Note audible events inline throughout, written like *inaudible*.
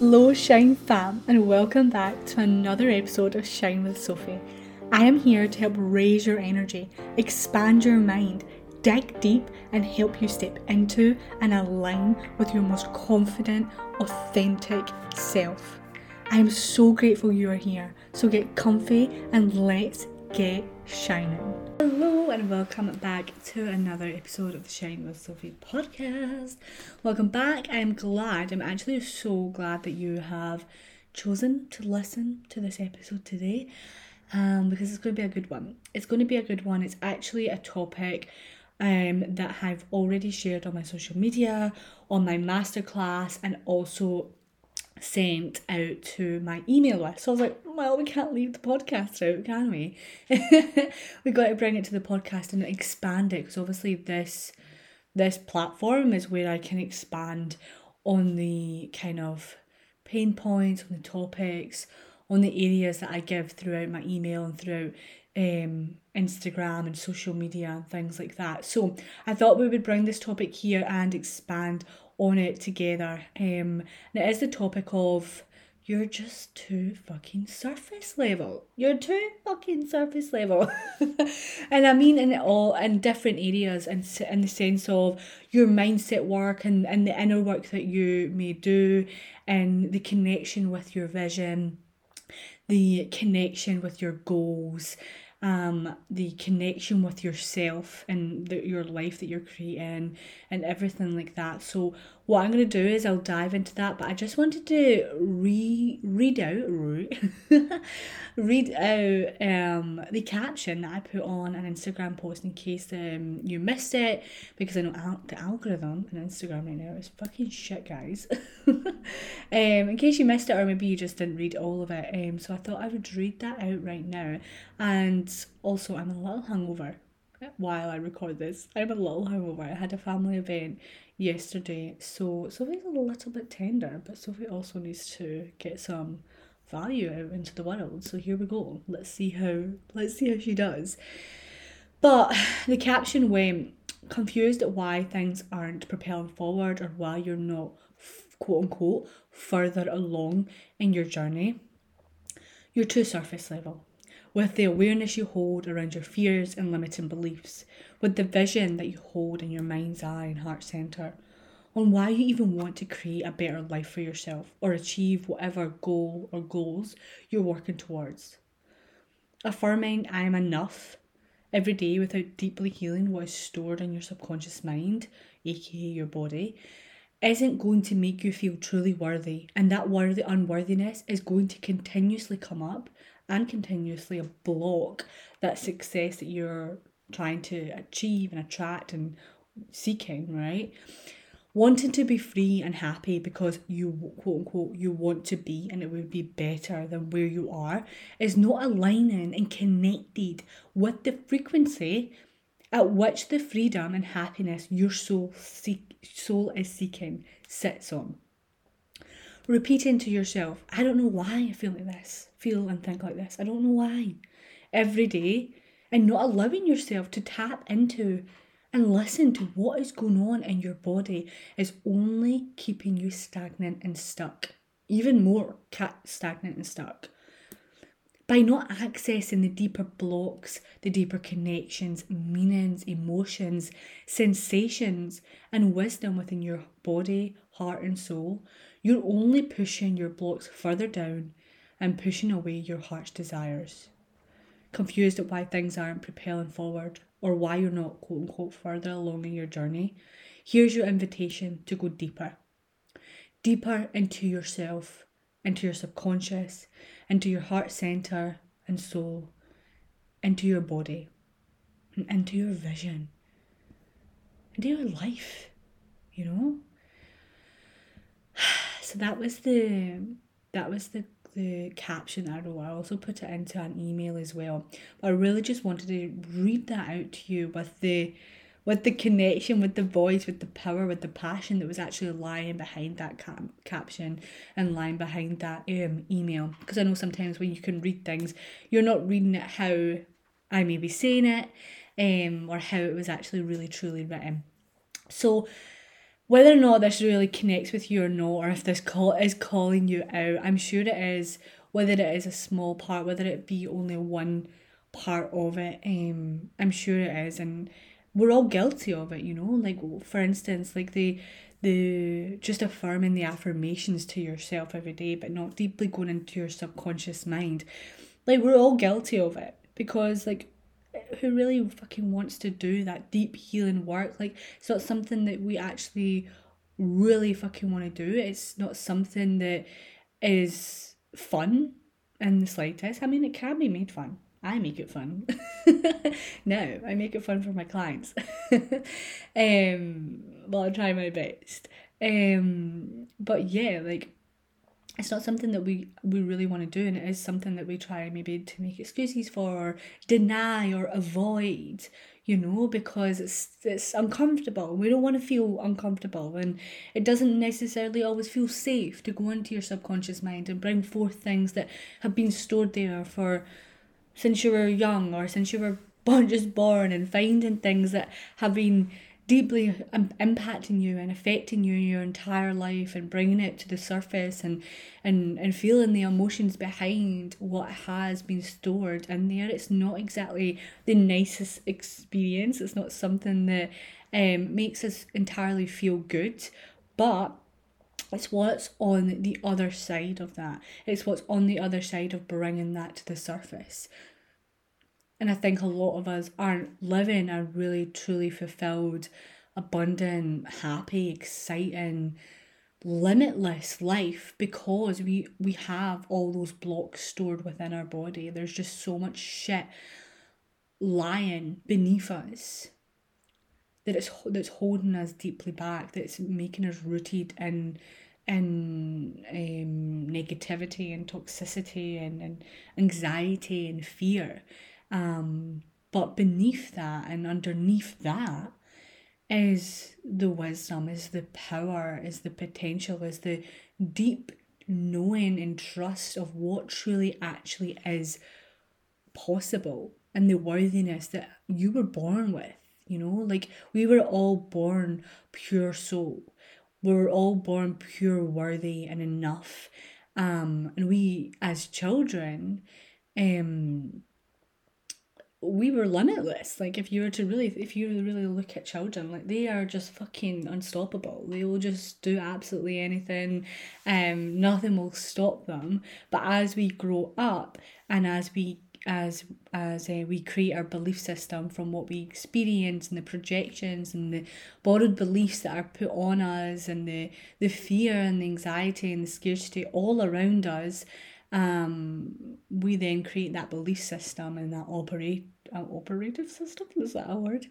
Hello, Shine fam, and welcome back to another episode of Shine with Sophie. I am here to help raise your energy, expand your mind, dig deep, and help you step into and align with your most confident, authentic self. I am so grateful you are here, so get comfy and let's get shining. Hello and welcome back to another episode of the Shine with Sophie podcast. Welcome back. I'm glad, I'm actually so glad that you have chosen to listen to this episode today um, because it's going to be a good one. It's going to be a good one. It's actually a topic um, that I've already shared on my social media, on my masterclass, and also sent out to my email list. So I was like, well, we can't leave the podcast out, can we? *laughs* we got to bring it to the podcast and expand it because obviously this this platform is where I can expand on the kind of pain points, on the topics, on the areas that I give throughout my email and throughout um, Instagram and social media and things like that. So I thought we would bring this topic here and expand on it together. Um, and it is the topic of you're just too fucking surface level. You're too fucking surface level. *laughs* and I mean in all in different areas and in the sense of your mindset work and, and the inner work that you may do and the connection with your vision, the connection with your goals um, the connection with yourself and the, your life that you're creating and everything like that. So what I'm going to do is I'll dive into that, but I just wanted to re read out *laughs* read out um the caption that I put on an Instagram post in case um you missed it because I know al- the algorithm on Instagram right now is fucking shit, guys. *laughs* um, in case you missed it or maybe you just didn't read all of it, um, so I thought I would read that out right now, and also I'm a little hungover while I record this. I'm a little hungover. I had a family event yesterday. So Sophie's a little bit tender, but Sophie also needs to get some value out into the world. So here we go. Let's see how let's see how she does. But the caption went confused at why things aren't propelling forward or why you're not quote unquote further along in your journey. You're too surface level with the awareness you hold around your fears and limiting beliefs, with the vision that you hold in your mind's eye and heart center, on why you even want to create a better life for yourself or achieve whatever goal or goals you're working towards. Affirming I am enough every day without deeply healing what is stored in your subconscious mind, aka your body, isn't going to make you feel truly worthy, and that worthy unworthiness is going to continuously come up and continuously block that success that you're trying to achieve and attract and seeking, right? Wanting to be free and happy because you quote unquote you want to be and it would be better than where you are is not aligning and connected with the frequency at which the freedom and happiness your soul seek soul is seeking sits on repeating to yourself, I don't know why I feel like this, feel and think like this. I don't know why. Every day, and not allowing yourself to tap into and listen to what is going on in your body is only keeping you stagnant and stuck. Even more stagnant and stuck. By not accessing the deeper blocks, the deeper connections, meanings, emotions, sensations, and wisdom within your body, heart, and soul, you're only pushing your blocks further down and pushing away your heart's desires. Confused at why things aren't propelling forward or why you're not quote unquote further along in your journey, here's your invitation to go deeper. Deeper into yourself, into your subconscious, into your heart center and soul, into your body, and into your vision, into your life, you know? *sighs* so that was the that was the the caption I wrote. I also put it into an email as well. But I really just wanted to read that out to you with the with the connection, with the voice, with the power, with the passion that was actually lying behind that cap- caption and lying behind that um, email. Because I know sometimes when you can read things, you're not reading it how I may be saying it um, or how it was actually really truly written. So whether or not this really connects with you or not, or if this call is calling you out, I'm sure it is. Whether it is a small part, whether it be only one part of it, um, I'm sure it is, and we're all guilty of it. You know, like for instance, like the the just affirming the affirmations to yourself every day, but not deeply going into your subconscious mind. Like we're all guilty of it because like who really fucking wants to do that deep healing work? Like it's not something that we actually really fucking want to do. It's not something that is fun in the slightest. I mean, it can be made fun. I make it fun. *laughs* no, I make it fun for my clients. *laughs* um, well, I try my best. Um, but yeah, like it's not something that we we really want to do, and it is something that we try maybe to make excuses for, or deny, or avoid. You know, because it's it's uncomfortable. We don't want to feel uncomfortable, and it doesn't necessarily always feel safe to go into your subconscious mind and bring forth things that have been stored there for since you were young or since you were *laughs* born just born and finding things that have been deeply impacting you and affecting you in your entire life and bringing it to the surface and and and feeling the emotions behind what has been stored in there it's not exactly the nicest experience it's not something that um makes us entirely feel good but it's what's on the other side of that. It's what's on the other side of bringing that to the surface. And I think a lot of us aren't living a really truly fulfilled, abundant, happy, exciting, limitless life because we we have all those blocks stored within our body. There's just so much shit lying beneath us that it's that's holding us deeply back, that's making us rooted in in um, negativity and toxicity and, and anxiety and fear. Um, but beneath that and underneath that is the wisdom, is the power, is the potential, is the deep knowing and trust of what truly actually is possible and the worthiness that you were born with. You know, like we were all born pure soul. We were all born pure, worthy, and enough. Um, and we as children, um, we were limitless. Like if you were to really if you really look at children, like they are just fucking unstoppable. They will just do absolutely anything. Um nothing will stop them. But as we grow up and as we as as uh, we create our belief system from what we experience and the projections and the borrowed beliefs that are put on us and the the fear and the anxiety and the scarcity all around us um, we then create that belief system and that operate uh, operative system *laughs* is that a word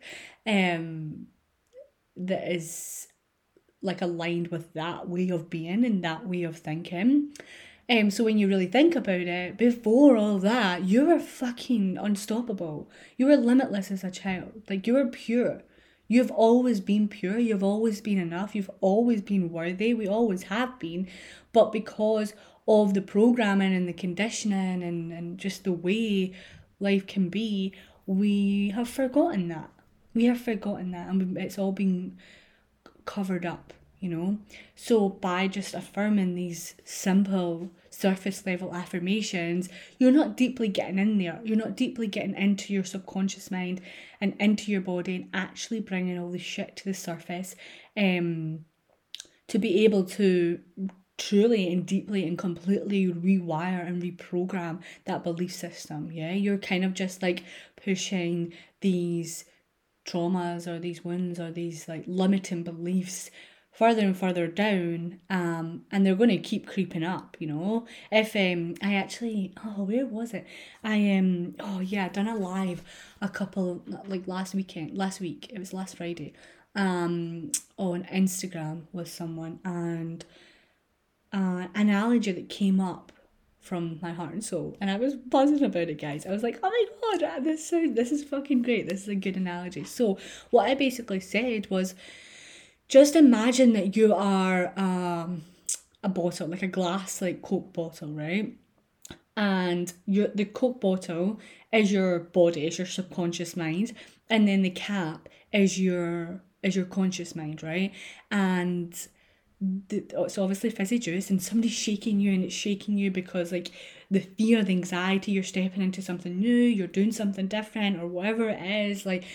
um, that is like aligned with that way of being and that way of thinking um, so when you really think about it, before all that, you were fucking unstoppable. You were limitless as a child. Like you were pure. You've always been pure. You've always been enough. You've always been worthy. We always have been. But because of the programming and the conditioning and, and just the way life can be, we have forgotten that. We have forgotten that, and it's all been covered up, you know. So by just affirming these simple surface level affirmations, you're not deeply getting in there. You're not deeply getting into your subconscious mind and into your body and actually bringing all the shit to the surface. Um, to be able to truly and deeply and completely rewire and reprogram that belief system. Yeah, you're kind of just like pushing these traumas or these wounds or these like limiting beliefs further and further down um and they're going to keep creeping up you know if um i actually oh where was it i um oh yeah done a live a couple like last weekend last week it was last friday um on instagram with someone and uh, analogy that came up from my heart and soul, and I was buzzing about it, guys. I was like, "Oh my god, this sound, this is fucking great. This is a good analogy." So, what I basically said was, just imagine that you are um, a bottle, like a glass, like Coke bottle, right? And your the Coke bottle is your body, is your subconscious mind, and then the cap is your is your conscious mind, right? And it's oh, obviously fizzy juice and somebody's shaking you and it's shaking you because like the fear, the anxiety, you're stepping into something new, you're doing something different or whatever it is, like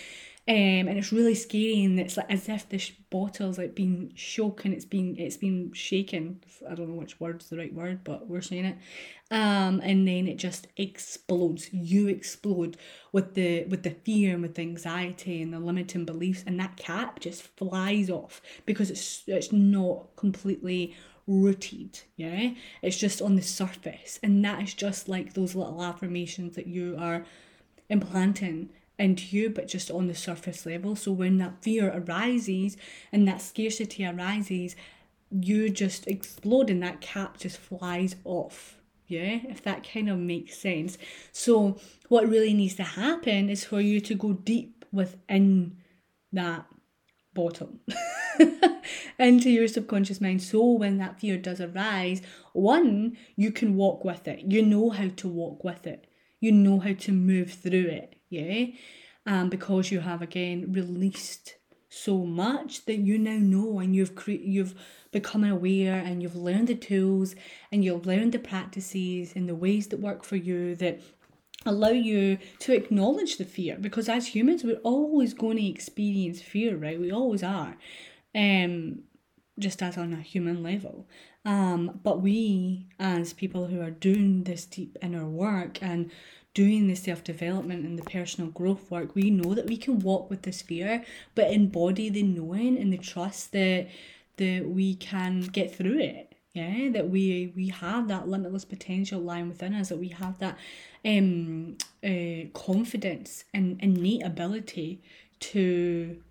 um, and it's really scary and it's like as if this bottle's like being shook and it's been it's been shaken. I don't know which word's the right word, but we're saying it. Um, and then it just explodes. You explode with the with the fear and with the anxiety and the limiting beliefs, and that cap just flies off because it's it's not completely rooted yeah it's just on the surface and that is just like those little affirmations that you are implanting into you, but just on the surface level. So when that fear arises and that scarcity arises, you just explode and that cap just flies off. Yeah, if that kind of makes sense. So, what really needs to happen is for you to go deep within that bottom *laughs* into your subconscious mind. So, when that fear does arise, one, you can walk with it. You know how to walk with it, you know how to move through it yeah um, because you have again released so much that you now know and you've cre- you've become aware and you've learned the tools and you've learned the practices and the ways that work for you that allow you to acknowledge the fear. Because as humans we're always going to experience fear right? We always are um just as on a human level. Um but we as people who are doing this deep inner work and doing the self development and the personal growth work, we know that we can walk with this fear, but embody the knowing and the trust that that we can get through it. Yeah, that we we have that limitless potential lying within us, that we have that um uh, confidence and innate ability to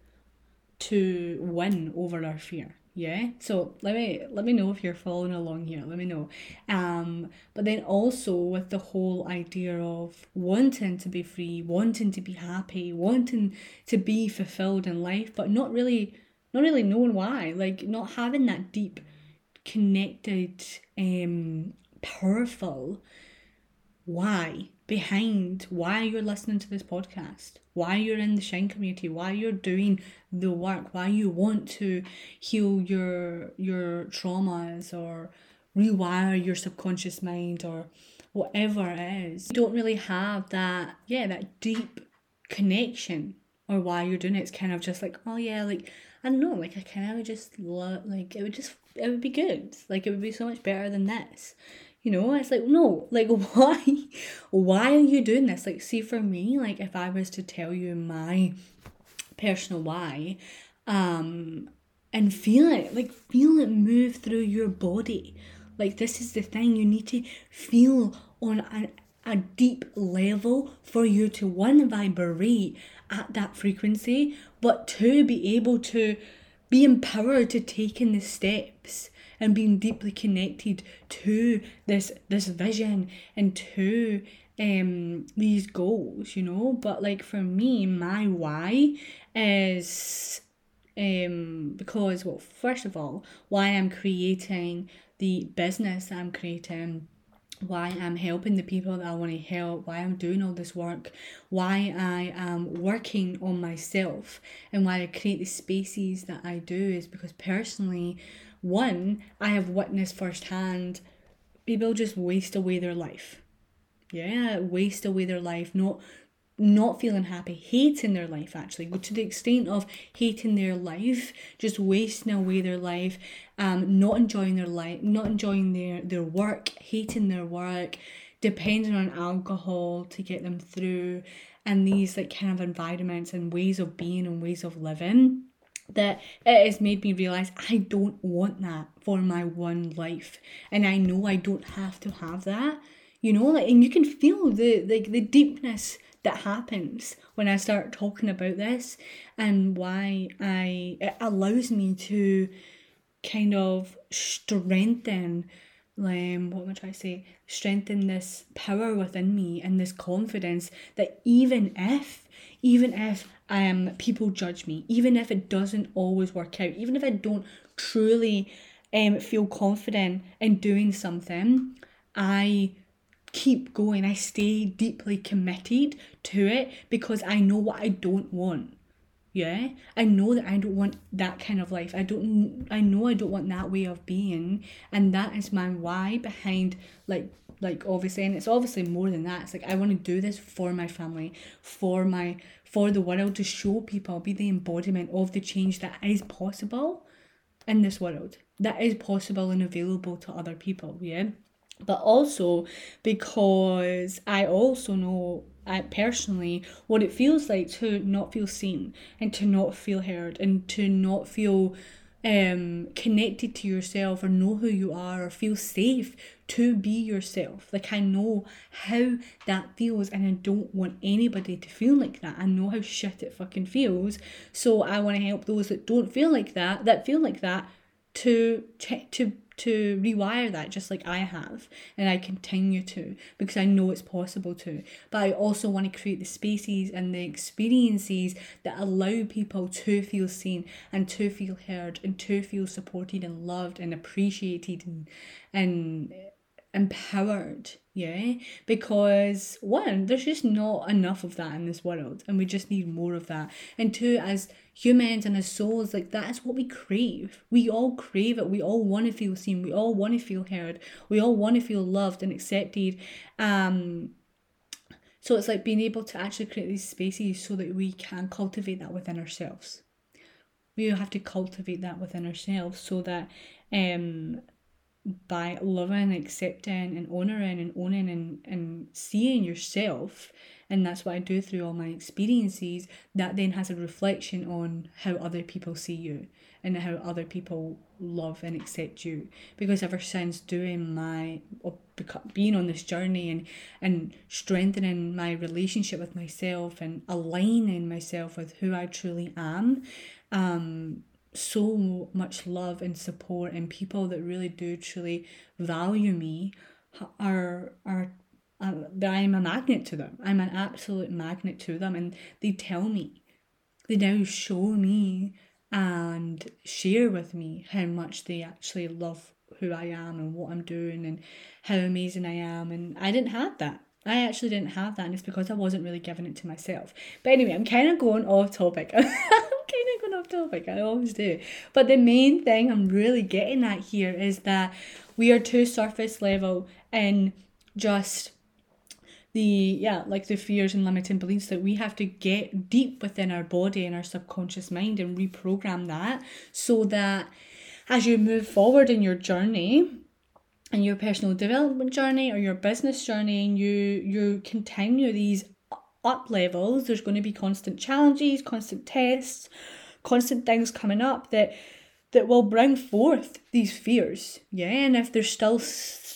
to win over our fear yeah so let me let me know if you're following along here let me know. Um but then also with the whole idea of wanting to be free wanting to be happy wanting to be fulfilled in life but not really not really knowing why like not having that deep connected um powerful why behind why you're listening to this podcast, why you're in the Shine community, why you're doing the work, why you want to heal your your traumas or rewire your subconscious mind or whatever it is. You don't really have that, yeah, that deep connection or why you're doing it. It's kind of just like, oh yeah, like I don't know, like I kind of would just love, like it would just, it would be good. Like it would be so much better than this. You know, it's like, no, like, *laughs* why? Why are you doing this? Like, see, for me, like, if I was to tell you my personal why, um, and feel it, like, feel it move through your body. Like, this is the thing, you need to feel on a, a deep level for you to one, vibrate at that frequency, but to be able to be empowered to take in the steps and being deeply connected to this this vision and to um these goals you know? But like for me my why is um because well first of all why i'm creating the business i'm creating why I'm helping the people that I want to help, why I'm doing all this work, why I am working on myself, and why I create the spaces that I do is because personally, one, I have witnessed firsthand people just waste away their life. Yeah, waste away their life, not not feeling happy, hating their life actually, to the extent of hating their life, just wasting away their life, um, not enjoying their life, not enjoying their, their work, hating their work, depending on alcohol to get them through, and these like kind of environments and ways of being and ways of living that it has made me realize I don't want that for my one life, and I know I don't have to have that. You know, like, and you can feel the like the deepness that happens when I start talking about this, and why I it allows me to kind of strengthen um, what am I trying to say? Strengthen this power within me and this confidence that even if, even if um people judge me, even if it doesn't always work out, even if I don't truly um feel confident in doing something, I keep going. I stay deeply committed to it because I know what I don't want. Yeah? I know that i don't want that kind of life. I don't i know i don't want that way of being. And that is my why behind like like obviously and it's obviously more than that. It's like i want to do this for my family for my for the world to show people be the embodiment of the change that is possible in this world that is possible and available to other people yeah? But also because i also know I personally what it feels like to not feel seen and to not feel heard and to not feel um connected to yourself or know who you are or feel safe to be yourself. Like i know how that feels and i don't want anybody to feel like that. I know how shit it fucking feels. So i want to help those that don't feel like that that feel like that to to to rewire that just like I have and I continue to because I know it's possible to. But I also want to create the spaces and the experiences that allow people to feel seen and to feel heard and to feel supported and loved and appreciated and and empowered yeah because one there's just not enough of that in this world and we just need more of that. And two as humans and as souls like that is what we crave. We all crave it. We all want to feel seen. We all want to feel heard. We all want to feel loved and accepted. Um so it's like being able to actually create these spaces so that we can cultivate that within ourselves. We have to cultivate that within ourselves so that um by loving, accepting, and honoring and owning and, and seeing yourself. And that's what I do through all my experiences. That then has a reflection on how other people see you and how other people love and accept you. Because ever since doing my being on this journey and and strengthening my relationship with myself and aligning myself with who I truly am, um, so much love and support and people that really do truly value me are are uh, I'm a magnet to them. I'm an absolute magnet to them, and they tell me, they now show me and share with me how much they actually love who I am and what I'm doing and how amazing I am. And I didn't have that. I actually didn't have that, and it's because I wasn't really giving it to myself. But anyway, I'm kind of going off topic. *laughs* kind of going off topic. I always do. But the main thing I'm really getting at here is that we are too surface level and just the yeah like the fears and limiting beliefs that we have to get deep within our body and our subconscious mind and reprogram that so that as you move forward in your journey and your personal development journey or your business journey and you you continue these up levels, there's going to be constant challenges, constant tests, constant things coming up that that will bring forth these fears. Yeah, and if there's still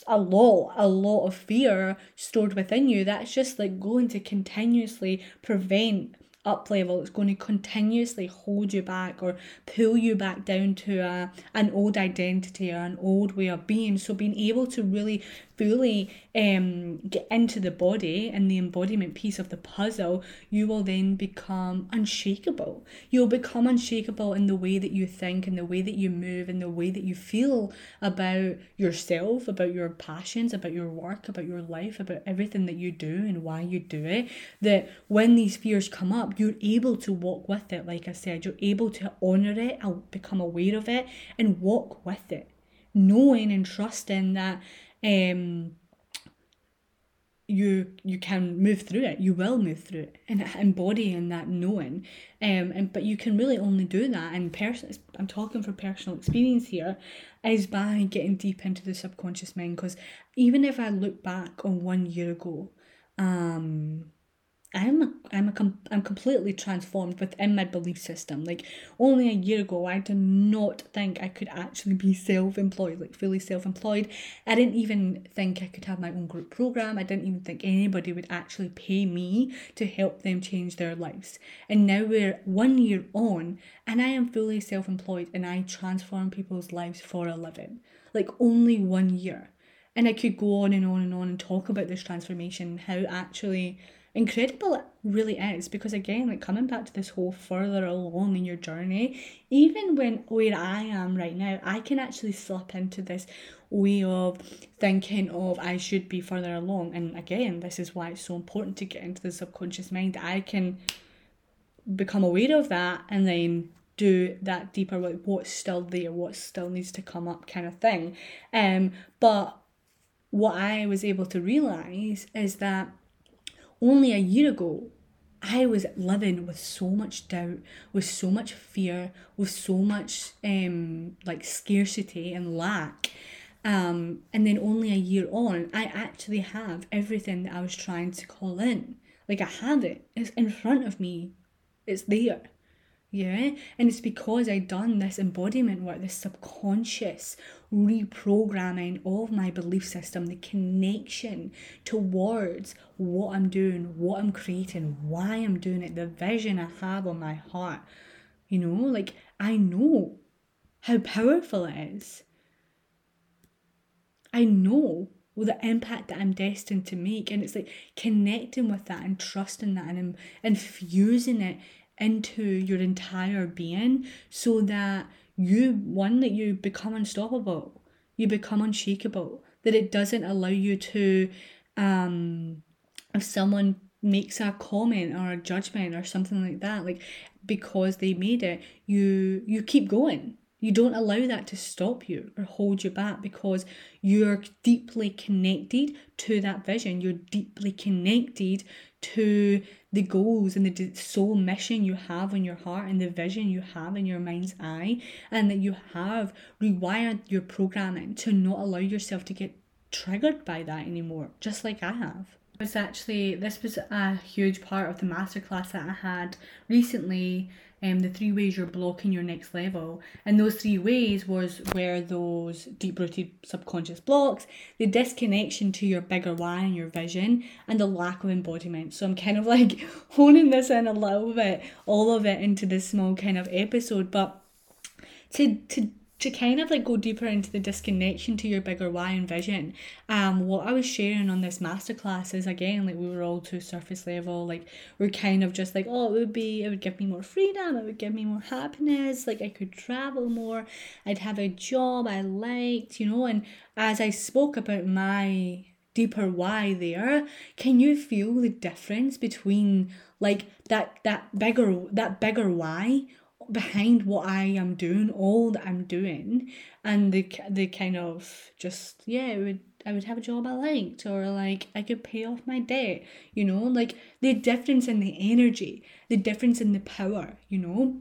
a lot, a lot of fear stored within you, that's just like going to continuously prevent up level it's going to continuously hold you back or pull you back down to a, an old identity or an old way of being so being able to really fully um, get into the body and the embodiment piece of the puzzle, you will then become unshakable. You'll become unshakable in the way that you think, and the way that you move, and the way that you feel about yourself, about your passions, about your work, about your life, about everything that you do and why you do it. That when these fears come up, you're able to walk with it. Like I said, you're able to honor it, become aware of it, and walk with it knowing and trusting that um, you you can move through it. You will move through it and embodying that knowing. Um and but you can really only do that and person i'm talking from personal experience here is by getting deep into the subconscious mind. Because even if i look back on one year ago um I'm a, I'm a com- I'm completely transformed within my belief system. Like only a year ago, I did not think I could actually be self-employed, like fully self-employed. I didn't even think I could have my own group program. I didn't even think anybody would actually pay me to help them change their lives. And now we're one year on, and I am fully self-employed, and I transform people's lives for a living. Like only one year, and I could go on and on and on and talk about this transformation, how actually incredible it really is because again like coming back to this whole further along in your journey even when where i am right now i can actually slip into this way of thinking of i should be further along. And again this is why it's so important to get into the subconscious mind. I can become aware of that and then do that deeper like what's still there what still needs to come up kind of thing. Um but what i was able to realize is that only a year ago i was living with so much doubt with so much fear with so much um like scarcity and lack um and then only a year on i actually have everything that i was trying to call in. Like i have it. It's in front of me. It's there. Yeah? And it's because i done this embodiment work this subconscious reprogramming of my belief system the connection towards what i'm doing what i'm creating why i'm doing it the vision i have on my heart you know like i know how powerful it is i know the impact that I'm destined to make. And it's like connecting with that and trusting that and infusing it into your entire being so that you one that you become unstoppable you become unshakable that it doesn't allow you to um if someone makes a comment or a judgment or something like that like because they made it you you keep going you don't allow that to stop you or hold you back because you're deeply connected to that vision. You're deeply connected to the goals and the soul mission you have in your heart and the vision you have in your mind's eye, and that you have rewired your programming to not allow yourself to get triggered by that anymore, just like I have. It was actually, this was a huge part of the masterclass that I had recently um, the three ways you're blocking your next level. And those three ways was where those deep rooted subconscious blocks, the disconnection to your bigger why and your vision, and the lack of embodiment. So I'm kind of *laughs* like honing this in a little bit, all of it into this small kind of episode. But to to to kind of like go deeper into the disconnection to your bigger why and vision, um, what I was sharing on this masterclass is again like we were all too surface level, like we're kind of just like, oh, it would be it would give me more freedom, it would give me more happiness, like I could travel more, I'd have a job I liked, you know, and as I spoke about my deeper why there, can you feel the difference between like that that bigger that bigger why behind what I am doing, all that I'm doing, and the the kind of just yeah, it would I would have a job I liked, or like I could pay off my debt, you know, like the difference in the energy, the difference in the power, you know,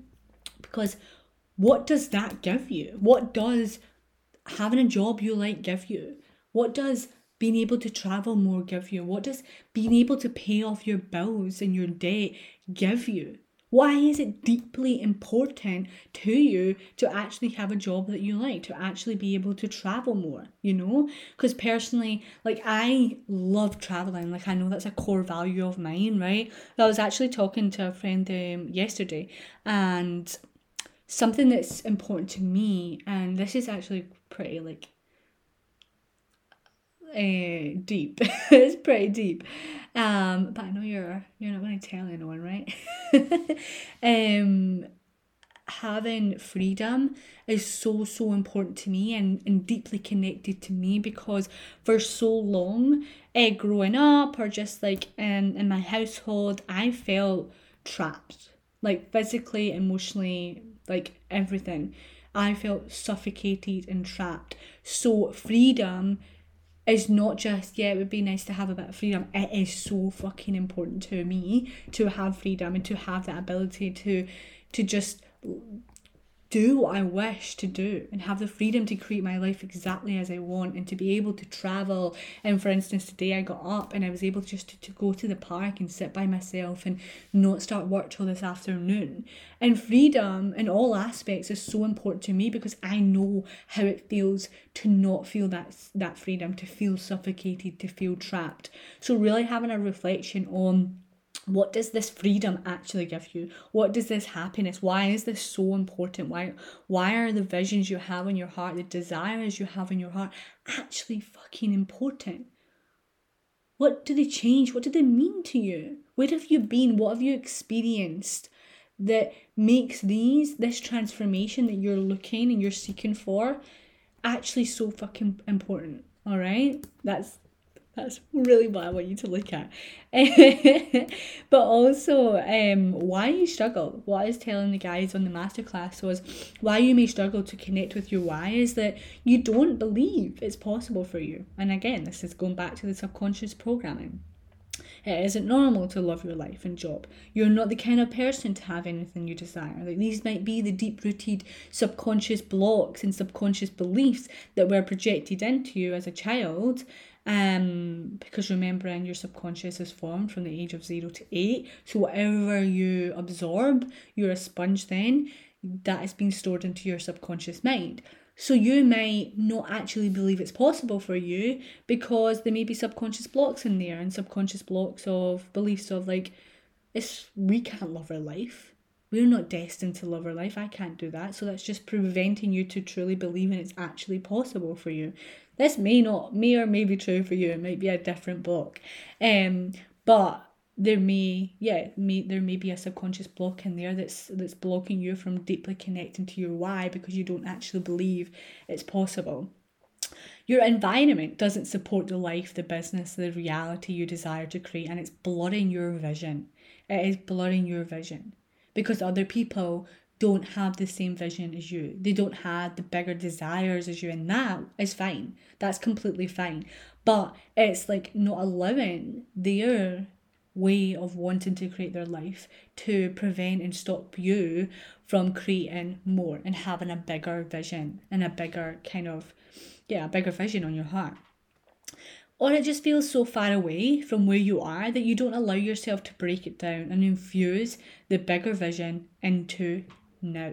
because what does that give you? What does having a job you like give you? What does being able to travel more give you? What does being able to pay off your bills and your debt give you? Why is it deeply important to you to actually have a job that you like, to actually be able to travel more, you know? Because personally, like I love traveling. Like I know that's a core value of mine, right? I was actually talking to a friend um, yesterday and something that's important to me, and this is actually pretty like uh, deep. *laughs* it's pretty deep. Um, but I know you're you're not going to tell anyone, right? *laughs* um, having freedom is so so important to me and, and deeply connected to me because for so long uh, growing up or just like in, in my household i felt trapped like physically emotionally like everything i felt suffocated and trapped so freedom is not just yeah it would be nice to have a bit of freedom. It is so fucking important to me to have freedom and to have that ability to to just do what I wish to do and have the freedom to create my life exactly as I want and to be able to travel. And for instance, today I got up and I was able just to, to go to the park and sit by myself and not start work till this afternoon. And freedom in all aspects is so important to me because I know how it feels to not feel that that freedom, to feel suffocated, to feel trapped. So really having a reflection on what does this freedom actually give you? What does this happiness why is this so important? Why why are the visions you have in your heart the desires you have in your heart actually fucking important? What do they change? What do they mean to you? Where have you been? What have you experienced that makes these this transformation that you're looking and you're seeking for actually so fucking important? All right? That's That's really what I want you to look at. *laughs* but also, um, why you struggle. What I was telling the guys on the masterclass was why you may struggle to connect with your why is that you don't believe it's possible for you. And again, this is going back to the subconscious programming. It isn't normal to love your life and job. You're not the kind of person to have anything you desire. Like these might be the deep rooted subconscious blocks and subconscious beliefs that were projected into you as a child. Um, because remembering your subconscious is formed from the age of zero to eight. So whatever you absorb, you're a sponge then, that is being stored into your subconscious mind. So you might not actually believe it's possible for you because there may be subconscious blocks in there and subconscious blocks of beliefs of like, it's we can't love our life. We're not destined to love our life. I can't do that. So that's just preventing you to truly believing it's actually possible for you. This may not, may or may be true for you. It might be a different block. Um, but there may yeah may there may be a subconscious block in there that's that's blocking you from deeply connecting to your why because you don't actually believe it's possible your environment doesn't support the life the business the reality you desire to create and it's blurring your vision it is blurring your vision because other people don't have the same vision as you. They don't have the bigger desires as you and that is fine. That's completely fine. But it's like not allowing their way of wanting to create their life to prevent and stop you from creating more and having a bigger vision and a bigger kind of yeah a bigger vision on your heart. Or it just feels so far away from where you are that you don't allow yourself to break it down and infuse the bigger vision into now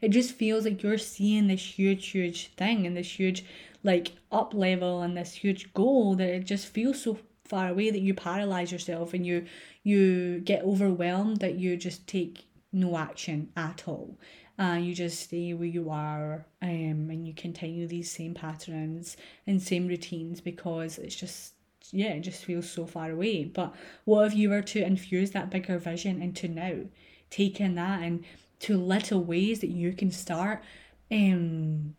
it just feels like you're seeing this huge huge thing and this huge like up level and this huge goal that it just feels so far away that you paralyze yourself and you you get overwhelmed that you just take no action at all. And uh, you just stay where you are um, and you continue these same patterns and same routines because it's just yeah it just feels so far away. But what if you were to infuse that bigger vision into now? Taking that and to little ways that you can start um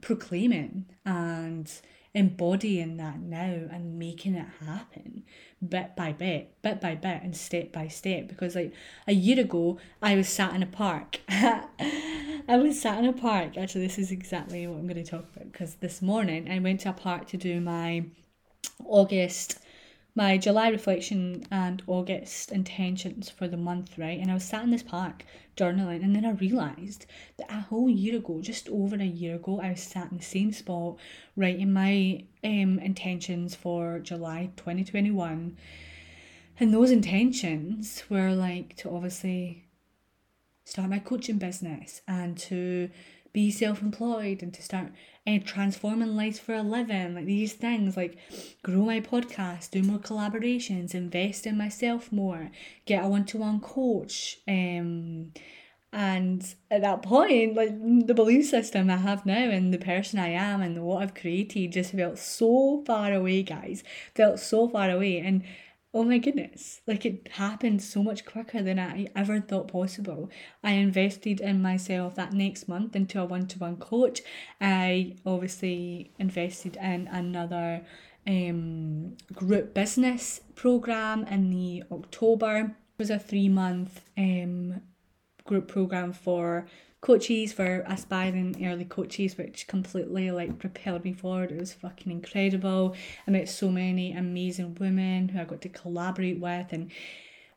proclaiming and embodying that now and making it happen bit by bit, bit by bit, and step by step. Because like a year ago, I was sat in a park. *laughs* I was sat in a park. Actually, this is exactly what I'm going to talk about. Because this morning I went to a park to do my August my July reflection and August intentions for the month, right? And I was sat in this park journaling, and then I realised that a whole year ago, just over a year ago, I was sat in the same spot writing my um intentions for July 2021. And those intentions were like to obviously start my coaching business and to be self-employed and to start and transforming lives for a living, like these things, like grow my podcast, do more collaborations, invest in myself more, get a one to one coach. Um, and at that point, like the belief system I have now and the person I am and what I've created just felt so far away, guys. Felt so far away. And oh my goodness, like it happened so much quicker than I ever thought possible. I invested in myself that next month into a one to one coach. I obviously invested in another um, group business program in the October. It was a three month um, group program for coaches for aspiring early coaches, which completely like propelled me forward. It was fucking incredible. I met so many amazing women who I got to collaborate with and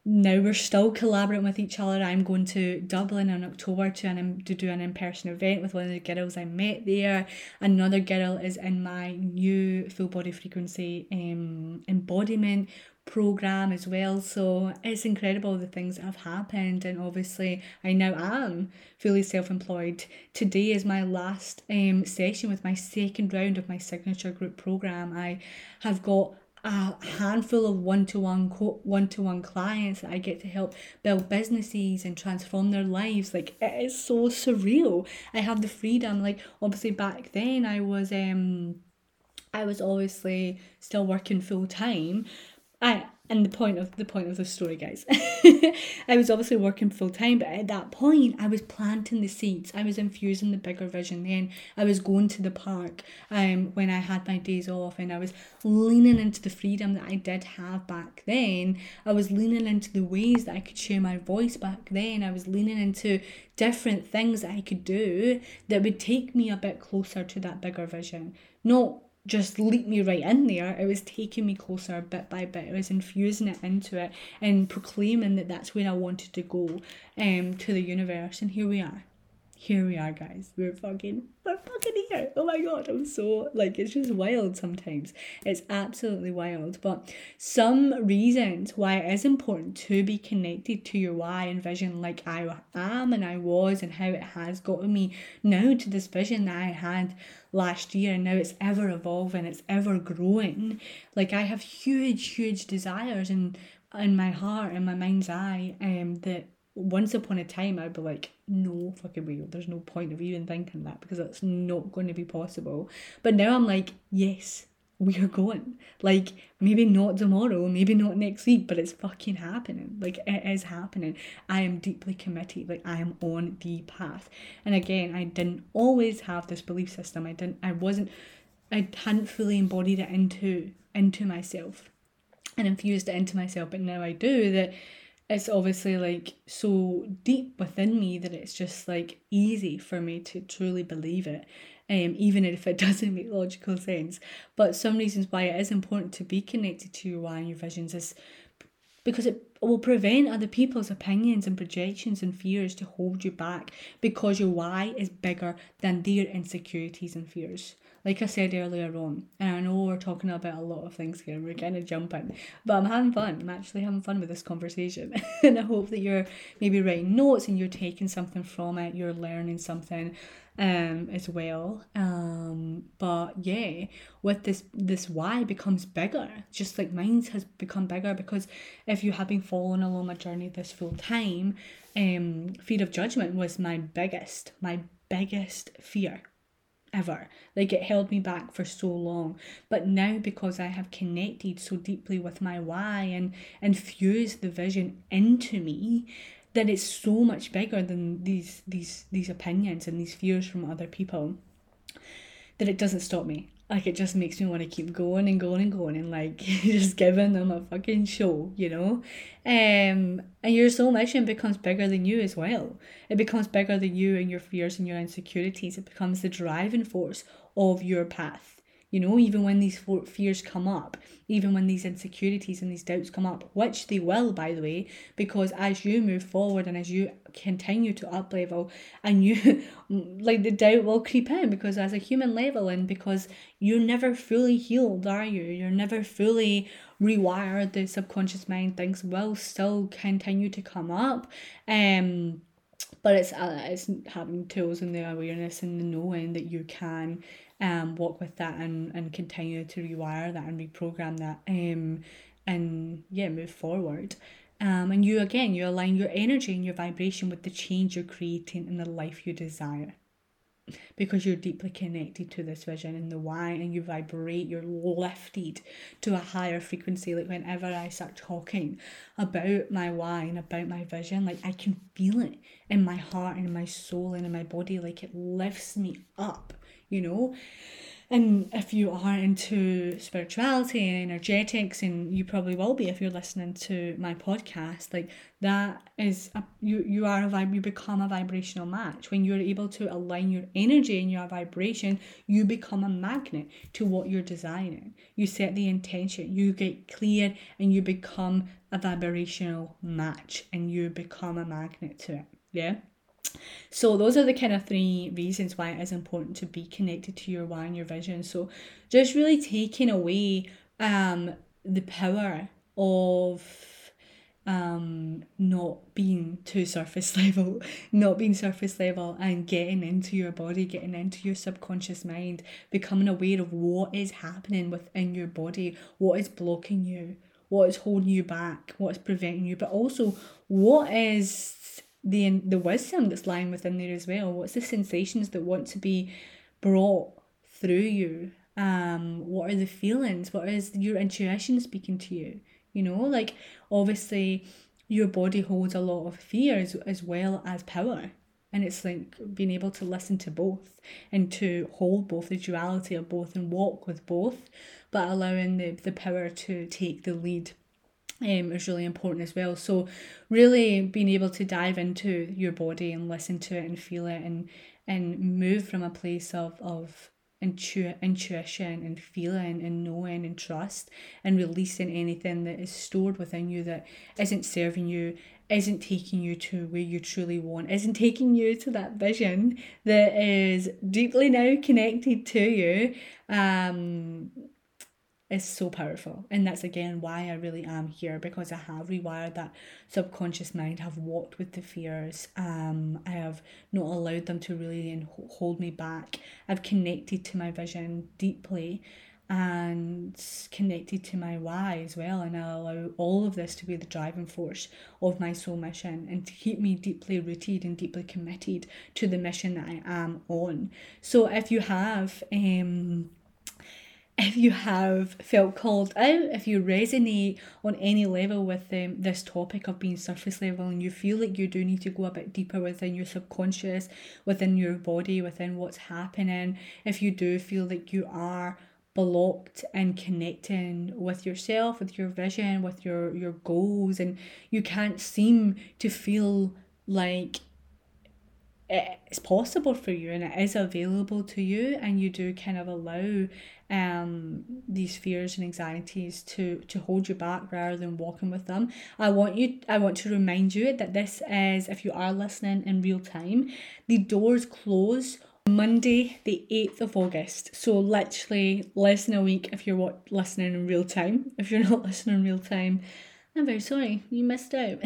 now we're still collaborating with each other. I'm going to Dublin in October to an to do an in person event with one of the girls I met there. Another girl is in my new full body frequency um embodiment program as well. So it's incredible the things that have happened, and obviously I now am fully self employed. Today is my last um session with my second round of my signature group program. I have got a handful of one-to-one one-to-one clients that I get to help build businesses and transform their lives like it is so surreal I have the freedom like obviously back then I was um I was obviously still working full time I and the point of the point of the story guys. *laughs* I was obviously working full time but at that point i was planting the seeds. I was infusing the bigger vision then. I was going to the park um when i had my days off and i was leaning into the freedom that i did have back then. I was leaning into the ways that i could share my voice back then. I was leaning into different things that i could do that would take me a bit closer to that bigger vision. Not just leap me right in there. It was taking me closer bit by bit. It was infusing it into it and proclaiming that that's where I wanted to go um, to the universe. And here we are. Here we are, guys. We're fucking, we're fucking here. Oh my god, I'm so, like, it's just wild sometimes. It's absolutely wild. But some reasons why it is important to be connected to your why and vision, like I am and I was, and how it has gotten me now to this vision that I had last year and now it's ever evolving it's ever growing like i have huge huge desires in in my heart and my mind's eye um that once upon a time I'd be like, no fucking way, there's no point of even thinking that because that's not going to be possible. But now I'm like, yes, we are going. Like, maybe not tomorrow, maybe not next week, but it's fucking happening. Like, it is happening. I am deeply committed. Like, I am on the path. And again, I didn't always have this belief system. I didn't, I wasn't, I hadn't fully embodied it into, into myself and infused it into myself. But now I do that it's obviously like so deep within me that it's just like easy for me to truly believe it um, even if it *laughs* doesn't make logical sense. But some reasons why it is important to be connected to your why and your visions is because it will prevent other people's opinions and projections and fears to hold you back because your why is bigger than their insecurities and fears like I said earlier on, and I know we're talking about a lot of things here, we're kind of jumping, but I'm having fun. I'm actually having fun with this conversation, *laughs* and I hope that you're maybe writing notes and you're taking something from it, you're learning something um as well um but yeah with this this why becomes bigger just like mine has become bigger because if you have been following along my journey this full time um fear of judgment was my biggest my biggest fear ever. Like it held me back for so long. But now because I have connected so deeply with my why and infused the vision into me, that it's so much bigger than these these these opinions and these fears from other people that it doesn't stop me like it just makes me want to keep going and going and going and like *laughs* just giving them a fucking show, you know? Um and your soul mission becomes bigger than you as well. It becomes bigger than you and your fears and your insecurities. It becomes the driving force of your path. You know, even when these fears come up, even when these insecurities and these doubts come up, which they will, by the way, because as you move forward and as you continue to up level, and you *laughs* like the doubt will creep in because as a human level, and because you're never fully healed, are you? You're never fully rewired. The subconscious mind things will still continue to come up. Um, but it's uh, it's having tools and the awareness and the knowing that you can um, work with that and, and continue to rewire that and reprogram that um, and yeah move forward. Um, and you again you align your energy and your vibration with the change you're creating in the life you desire. Because you're deeply connected to this vision and the why and you vibrate you're lifted to a higher frequency. Like whenever i start talking about my why and about my vision like i can feel it in my heart and in my soul and in my body. Like it lifts me up you know? And if you are into spirituality and energetics and you probably will be if you're listening to my podcast like that is a, you you are a vibe you become a vibrational match. When you're able to align your energy and your vibration you become a magnet to what you're desiring. You set the intention you get clear and you become a vibrational match and you become a magnet to it. Yeah so those are the kind of three reasons why it is important to be connected to your why and your vision. So just really taking away um the power of um not being too surface *laughs* level not being surface level and getting into your body getting into your subconscious mind becoming aware of what is happening within your body what is blocking you what is holding you back what is preventing you but also what is the the wisdom that's lying within there as well. What's the sensations that want to be brought through you? Um, what are the feelings? What is your intuition speaking to you? you know, like obviously your body holds a lot of fear as, as well as power. And it's like being able to listen to both and to hold both the duality of both and walk with both, but allowing the, the power to take the lead um, is really important as well. So, really being able to dive into your body and listen to it and feel it and and move from a place of of intu- intuition and feeling and knowing and trust and releasing anything that is stored within you that isn't serving you isn't taking you to where you truly want isn't taking you to that vision that is deeply now connected to you um is so powerful. And that's again why I really am here because I have rewired that subconscious mind, I've walked with the fears, um, I have not allowed them to really hold me back. I've connected to my vision deeply and connected to my why as well and I allow all of this to be the driving force of my soul mission and to keep me deeply rooted and deeply committed to the mission that I am on. So if you have um if you have felt called out, if you resonate on any level with um, this topic of being surface level and you feel like you do need to go a bit deeper within your subconscious, within your body, within what's happening, if you do feel like you are blocked and connecting with yourself, with your vision, with your, your goals, and you can't seem to feel like it's possible for you and it is available to you and you do kind of allow um these fears and anxieties to to hold you back rather than walking with them i want you i want to remind you that this is if you are listening in real time the doors close Monday, the 8th of August. So, literally less than a week if you're what, listening in real time. *laughs* If you're not listening in real time, I'm very sorry, you missed out.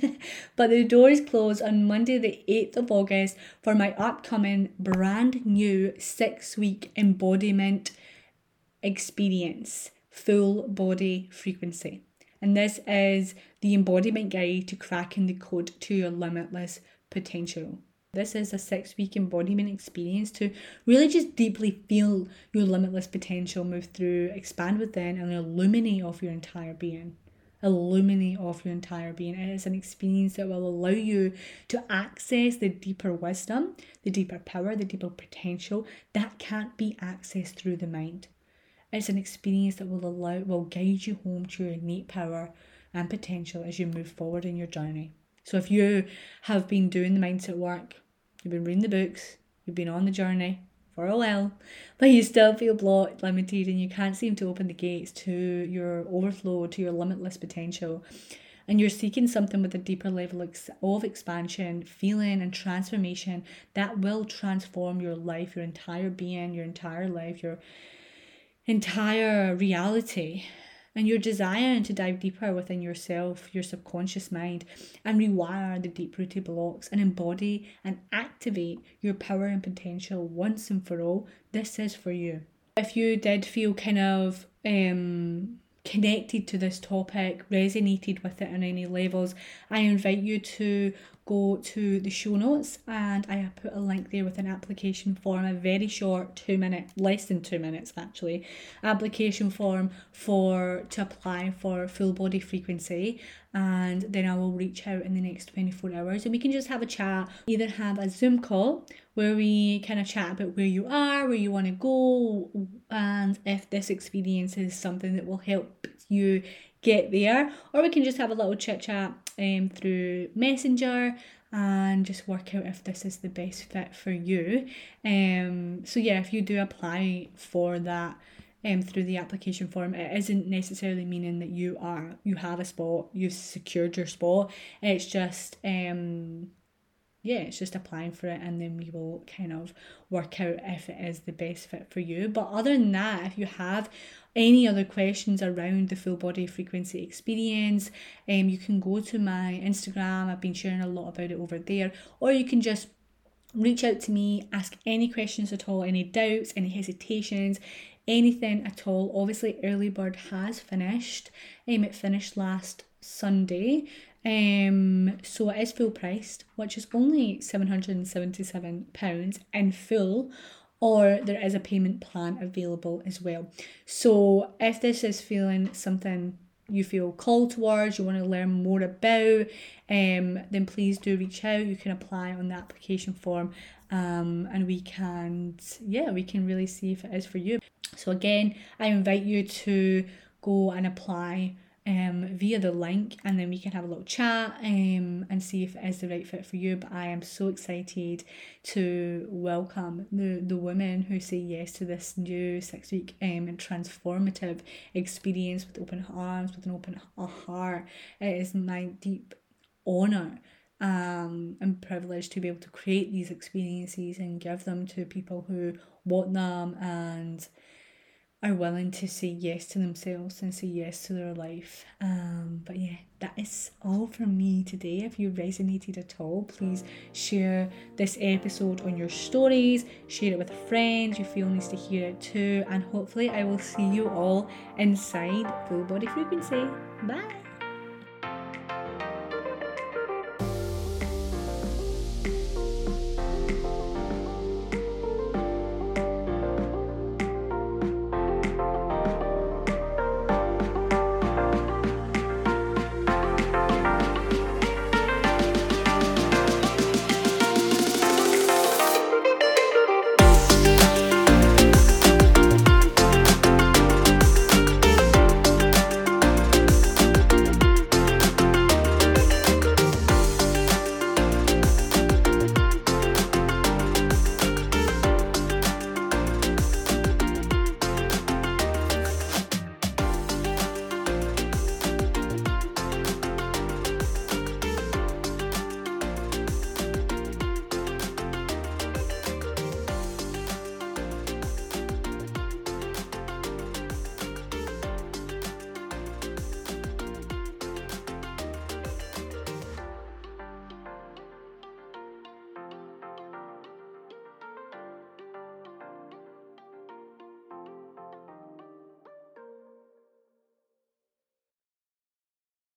*laughs* but the doors close on Monday, the 8th of August, for my upcoming brand new six week embodiment experience, full body frequency. And this is the embodiment guide to cracking the code to your limitless potential. This is a six week embodiment experience to really just deeply feel your limitless potential move through, expand within, and illuminate off your entire being. Illuminate off your entire being. It is an experience that will allow you to access the deeper wisdom, the deeper power, the deeper potential that can't be accessed through the mind. It's an experience that will allow will guide you home to your innate power and potential as you move forward in your journey. So if you have been doing the mindset work, you've been reading the books, you've been on the journey for a while, but you still feel blocked, limited, and you can't seem to open the gates to your overflow, to your limitless potential, and you're seeking something with a deeper level of expansion, feeling, and transformation that will transform your life, your entire being, your entire life, your entire reality and your desire to dive deeper within yourself, your subconscious mind, and rewire the deep rooted blocks and embody and activate your power and potential once and for all, this is for you. If you did feel kind of um, connected to this topic, resonated with it on any levels, I invite you to go to the show notes and I have put a link there with an application form, a very short two minute, less than two minutes actually, application form for to apply for full body frequency. And then I will reach out in the next 24 hours and we can just have a chat, either have a Zoom call where we kind of chat about where you are, where you want to go, and if this experience is something that will help you get there, or we can just have a little chit chat um, through Messenger and just work out if this is the best fit for you. Um, so yeah, if you do apply for that um, through the application form, it isn't necessarily meaning that you are you have a spot, you've secured your spot. It's just um yeah, it's just applying for it and then we will kind of work out if it is the best fit for you. But other than that, if you have any other questions around the full body frequency experience, um, you can go to my Instagram. I've been sharing a lot about it over there, or you can just reach out to me, ask any questions at all, any doubts, any hesitations, anything at all. Obviously, early bird has finished. Um, it finished last Sunday. Um, so it is full priced, which is only seven hundred and seventy seven pounds in full or there is a payment plan available as well. So if this is feeling something you feel called towards, you want to learn more about, um, then please do reach out. You can apply on the application form um, and we can, yeah, we can really see if it is for you. So, again, I invite you to go and apply um, via the link and then we can have a little chat um, and see if it is the right fit for you. But I am so excited to welcome the, the women who say yes to this new six week um, and transformative experience with open arms, with an open heart. It is my deep honour um, and privilege to be able to create these experiences and give them to people who want them and are willing to say yes to themselves and say yes to their life. Um, but yeah, that is all from me today. If you resonated at all, please share this episode on your stories, share it with a friend you feel needs to hear it too, and hopefully I will see you all inside Full Body Frequency. Bye.